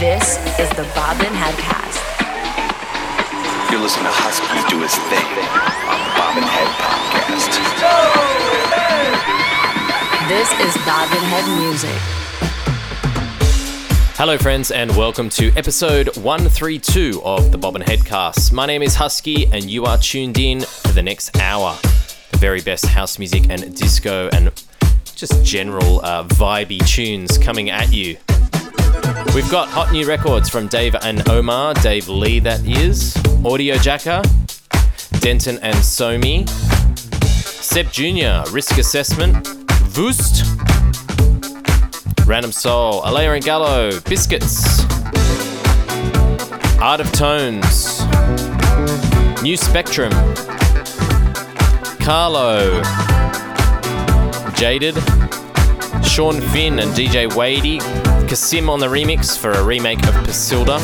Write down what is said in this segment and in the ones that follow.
This is the Bobbin Headcast. You're listening to Husky do his thing on the Bobbin Head Podcast. This is Bobbin Head Music. Hello, friends, and welcome to episode 132 of the Bobbin Headcast. My name is Husky, and you are tuned in for the next hour. The very best house music and disco and just general uh, vibey tunes coming at you. We've got hot new records from Dave and Omar, Dave Lee, that is, Audio Jacker, Denton and Somi, Seb Jr., Risk Assessment, Voost, Random Soul, Alaia and Gallo, Biscuits, Art of Tones, New Spectrum, Carlo, Jaded, Sean Finn and DJ Wadey, Kasim on the remix for a remake of Pasilda.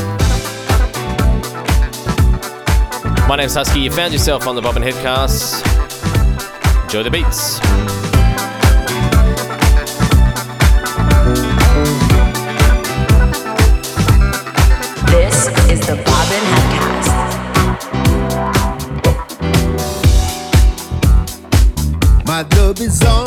My name's Husky, you found yourself on the Bobbin Headcast. Enjoy the beats. This is the Bobbin Headcast. My love is on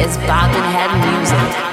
is Bobbin Head Music.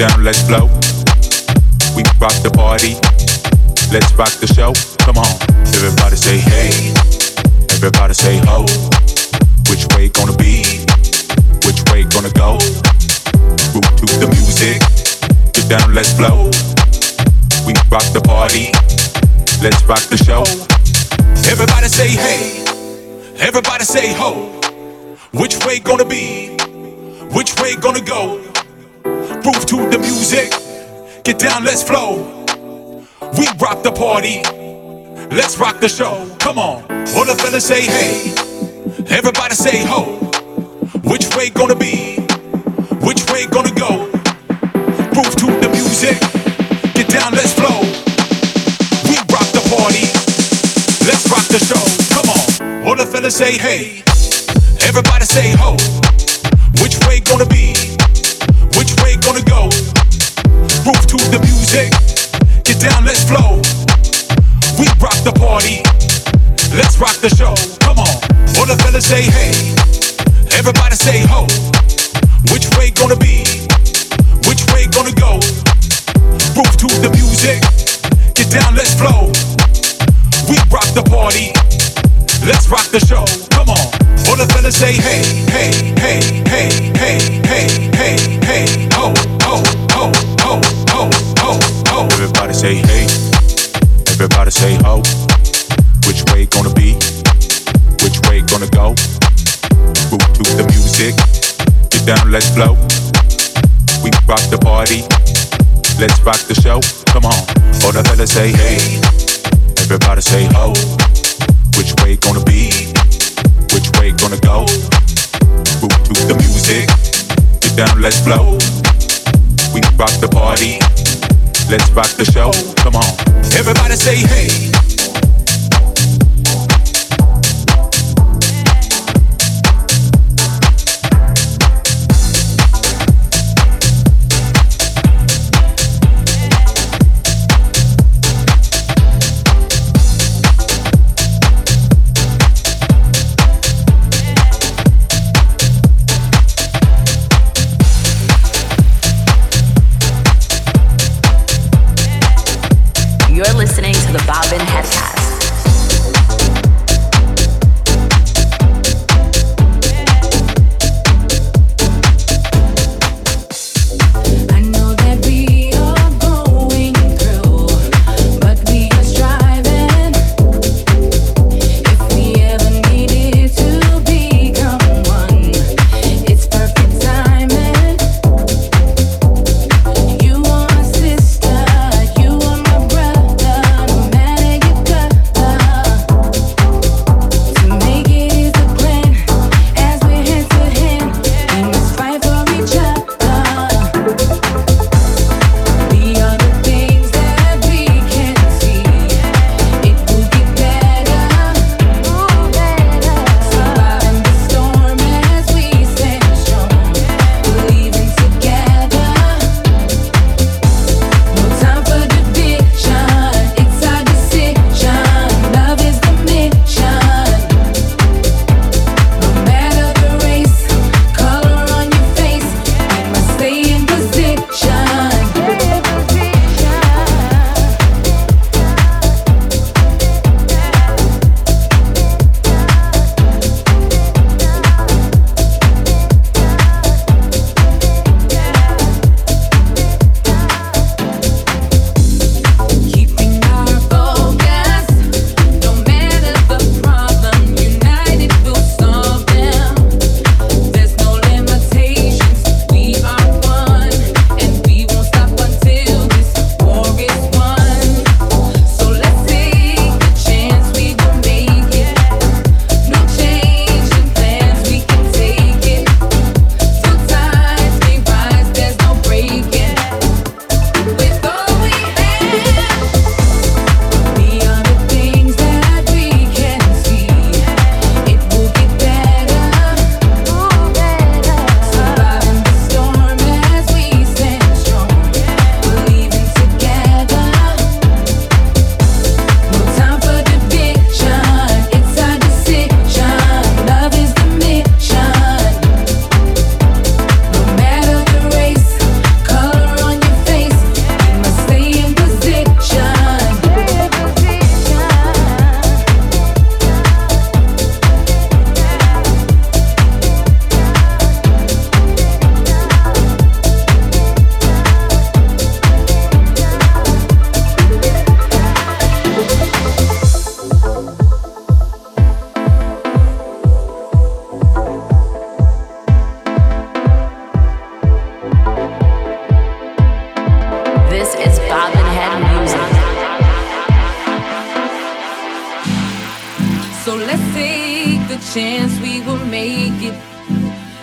Down, let's flow. We rock the party. Let's rock the show. Come on. Everybody say hey. Everybody say ho. Which way gonna be? Which way gonna go? Move to the music. Get down, let's flow. We rock the party. Let's rock the show. Everybody say hey. Everybody say ho. Which way gonna be? Which way gonna go? Groove to the music. Get down, let's flow. We rock the party. Let's rock the show. Come on. All the fellas say hey. Everybody say ho. Which way gonna be? Which way gonna go? Groove to the music. Get down, let's flow. We rock the party. Let's rock the show. Come on. All the fellas say hey. Everybody say ho. Which way gonna be? Gonna go? Groove to the music. Get down, let's flow. We rock the party. Let's rock the show. Come on. All the fellas say hey. Everybody say ho. Which way gonna be? Which way gonna go? Groove to the music. Get down, let's flow. We rock the party. Let's rock the show. Come on. All the fellas say hey, hey, hey, hey, hey, hey, hey, hey, ho, ho, ho, ho, ho, ho, ho. Everybody say hey. Everybody say ho. Which way gonna be? Which way gonna go? Move to the music. Get down, let's flow. We rock the party. Let's rock the show. Come on. All the fellas say hey. Everybody say ho. Which way down, let's flow. We rock the party. Let's rock the show. Come on. Everybody say hey. Take the chance, we will make it.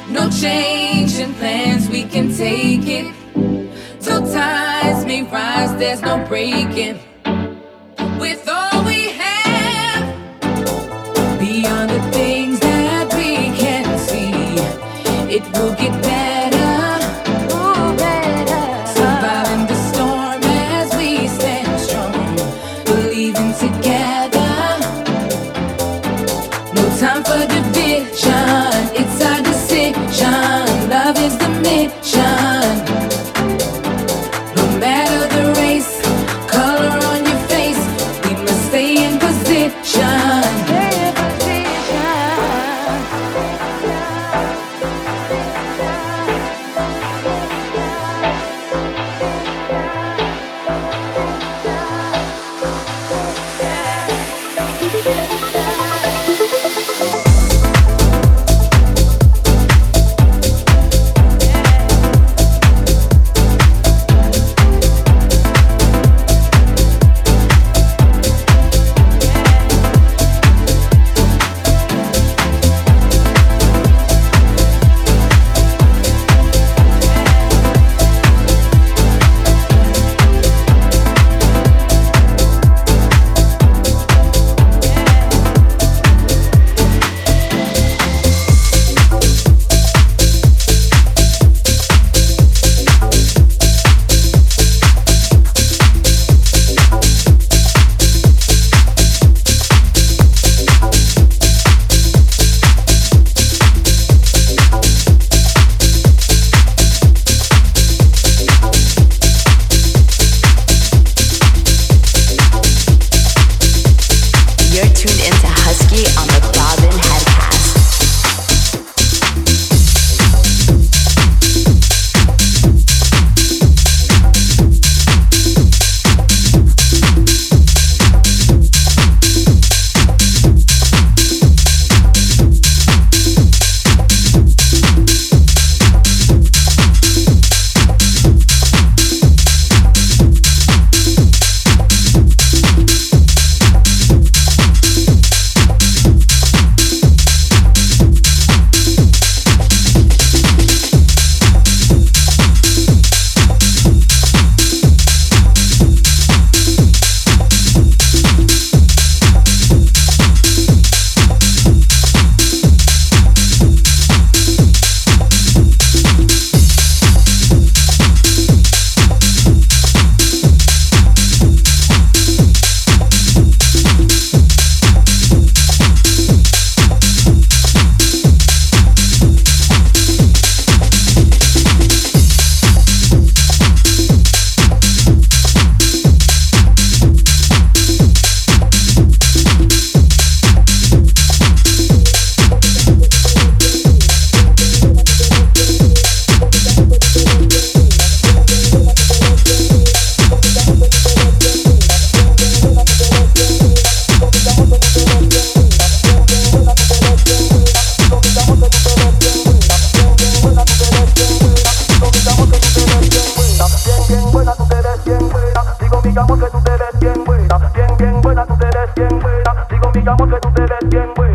No change in plans, we can take it. Till tides may rise, there's no breaking. With all we have, beyond the things that we can see, it will get better.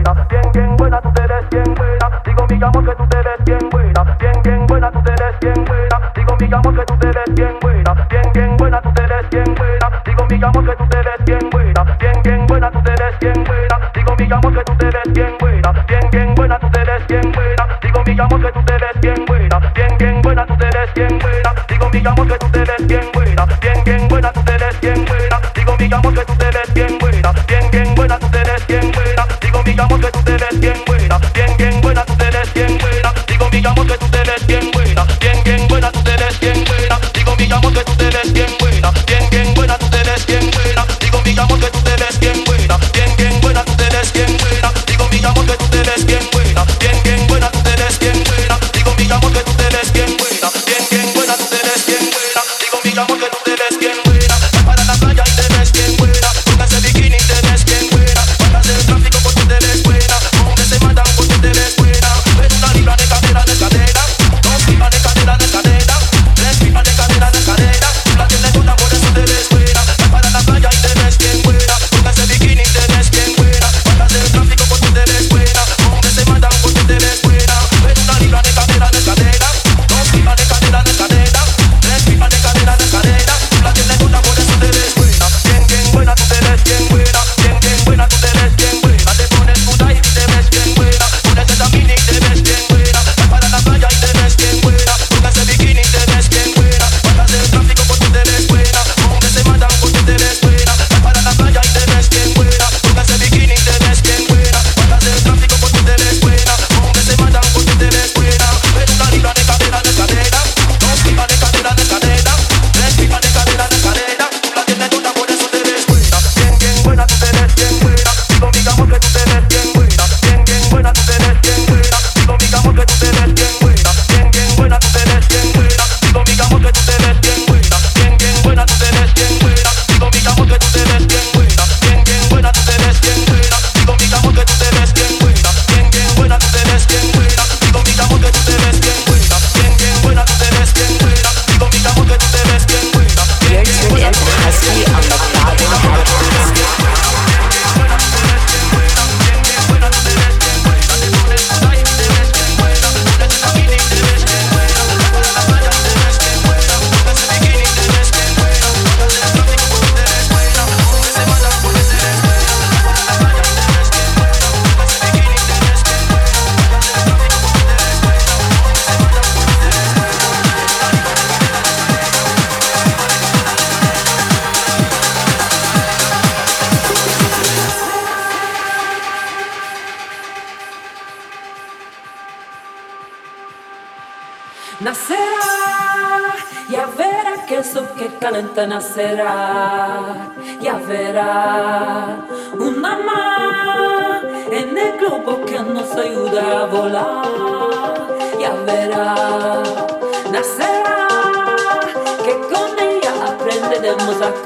buena, bien, bien buena, tú te ves bien buena. Digo mi amor que tú te ves bien buena, bien, bien buena, tú te ves bien buena. Digo mi amor que tú te ves bien buena, bien, bien buena, tú te ves bien buena. Digo mi amor que tú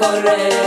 correr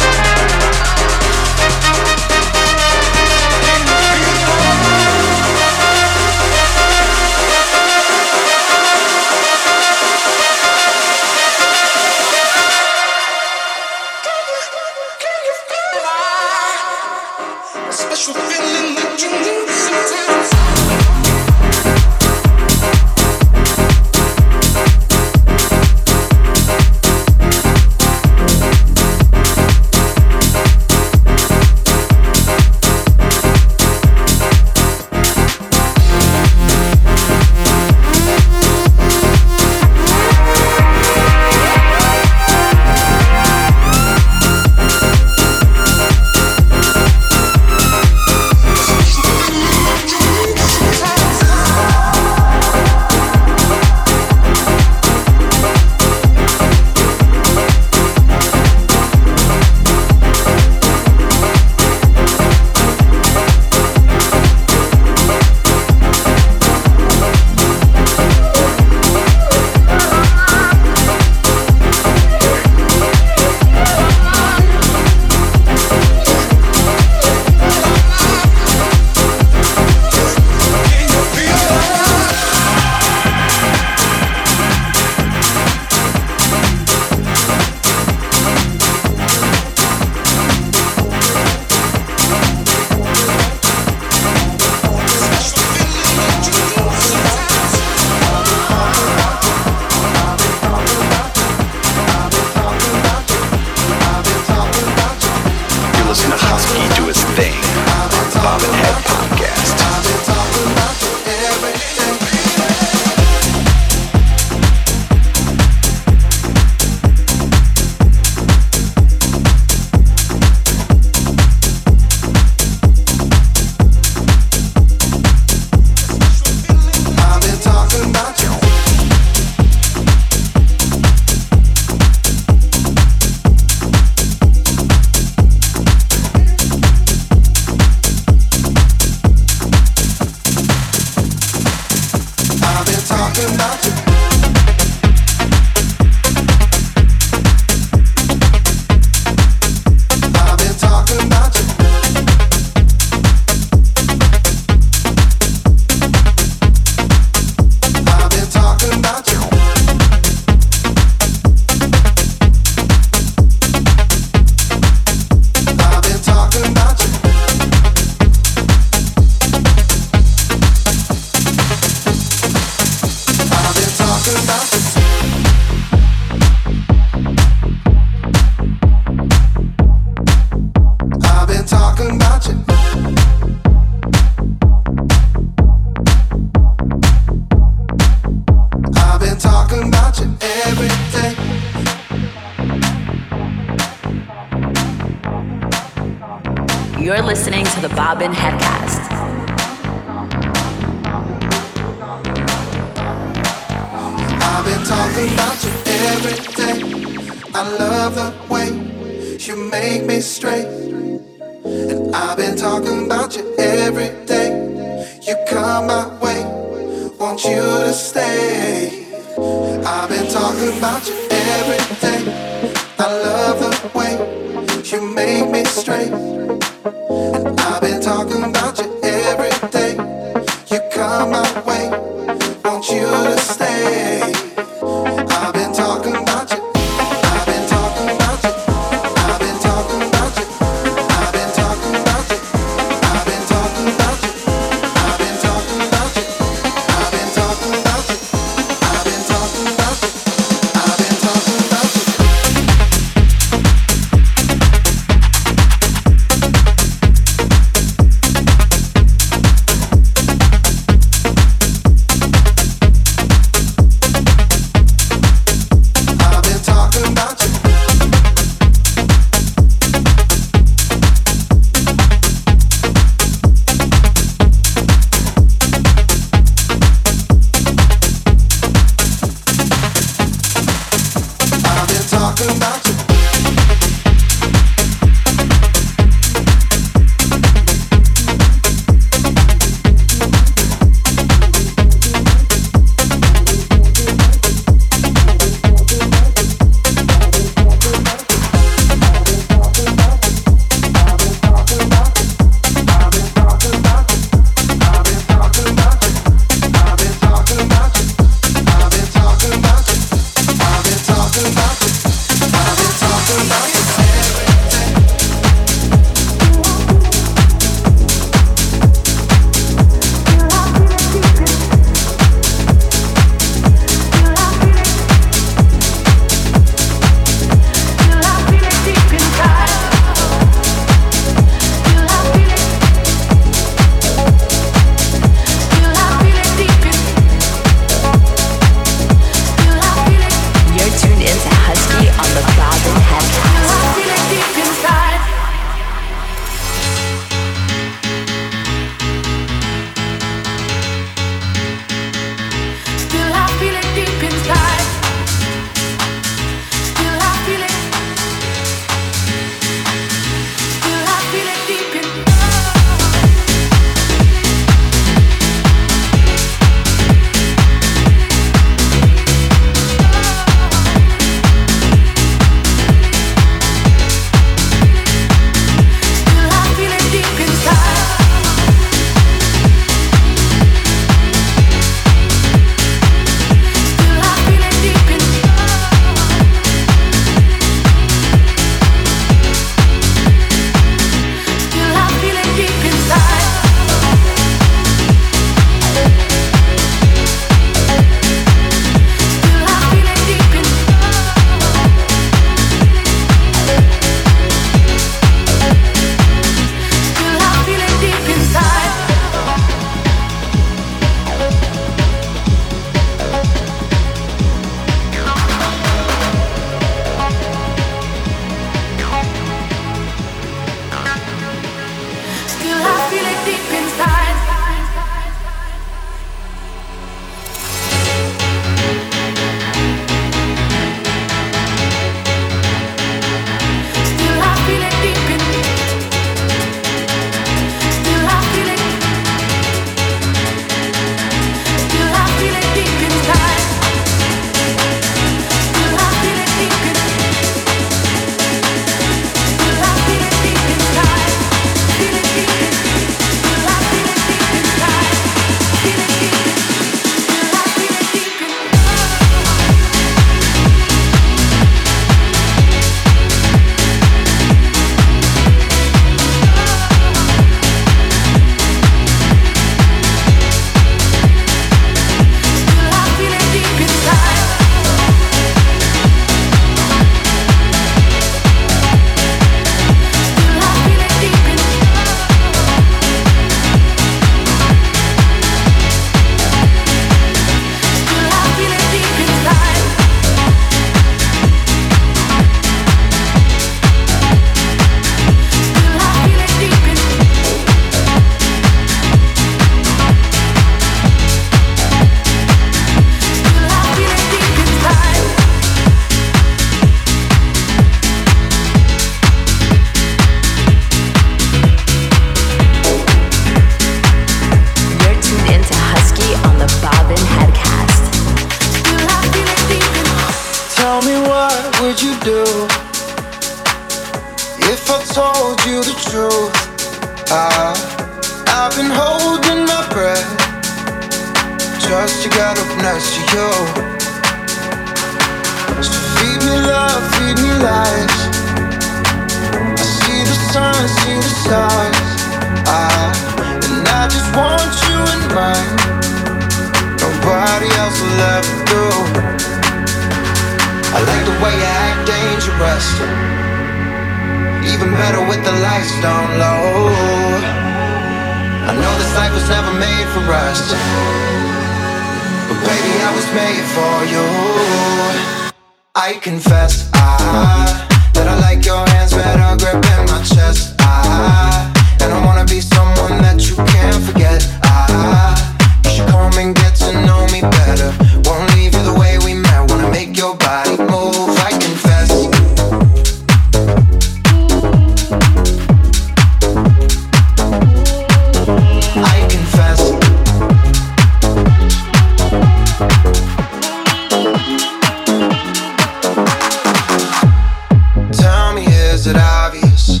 is it obvious?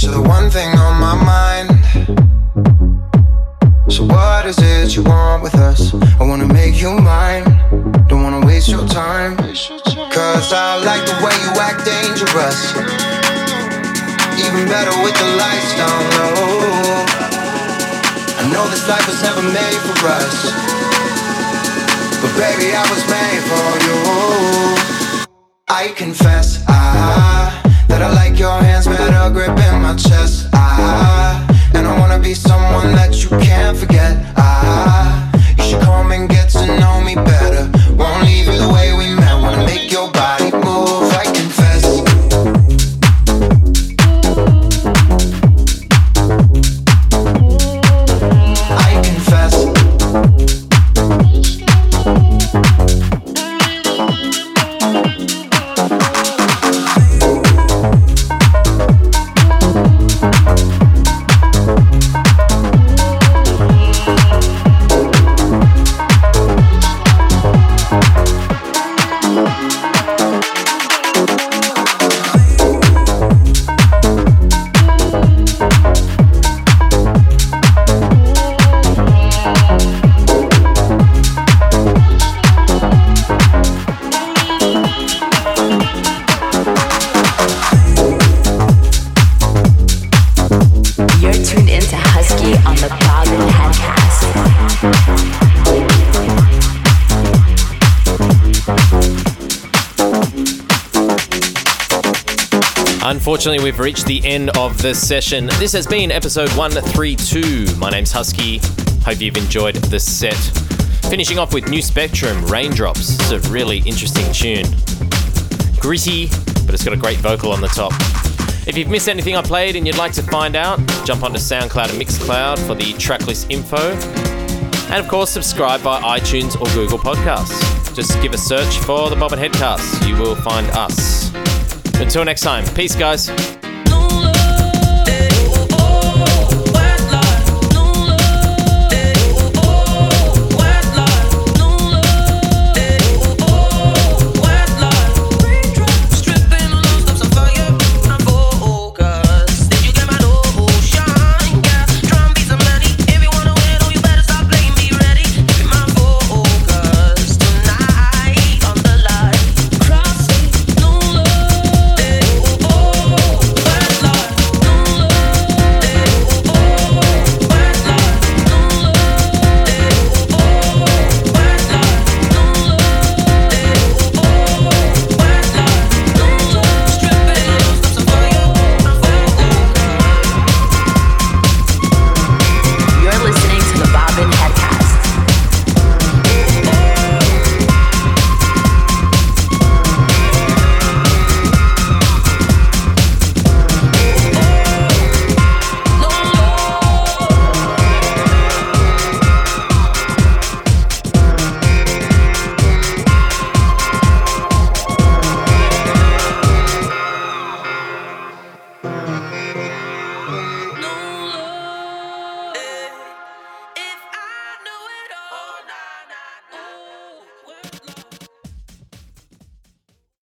You're the one thing on my mind. So what is it you want with us? I wanna make you mine. Don't wanna waste your time. Cause I like the way you act dangerous. Even better with the lights down low. I know this life was never made for us. But baby, I was made for you. I confess, I, that I like your hands better gripping my chest. I, and I wanna be someone that you can't forget. I, you should come and get to know me better. Won't leave you the way Unfortunately, we've reached the end of this session. This has been episode 132. My name's Husky. Hope you've enjoyed this set. Finishing off with New Spectrum, Raindrops. It's a really interesting tune. Gritty, but it's got a great vocal on the top. If you've missed anything I played and you'd like to find out, jump onto SoundCloud and Mixcloud for the tracklist info. And of course, subscribe via iTunes or Google Podcasts. Just give a search for the Bobbin Headcast. You will find us. Until next time, peace, guys.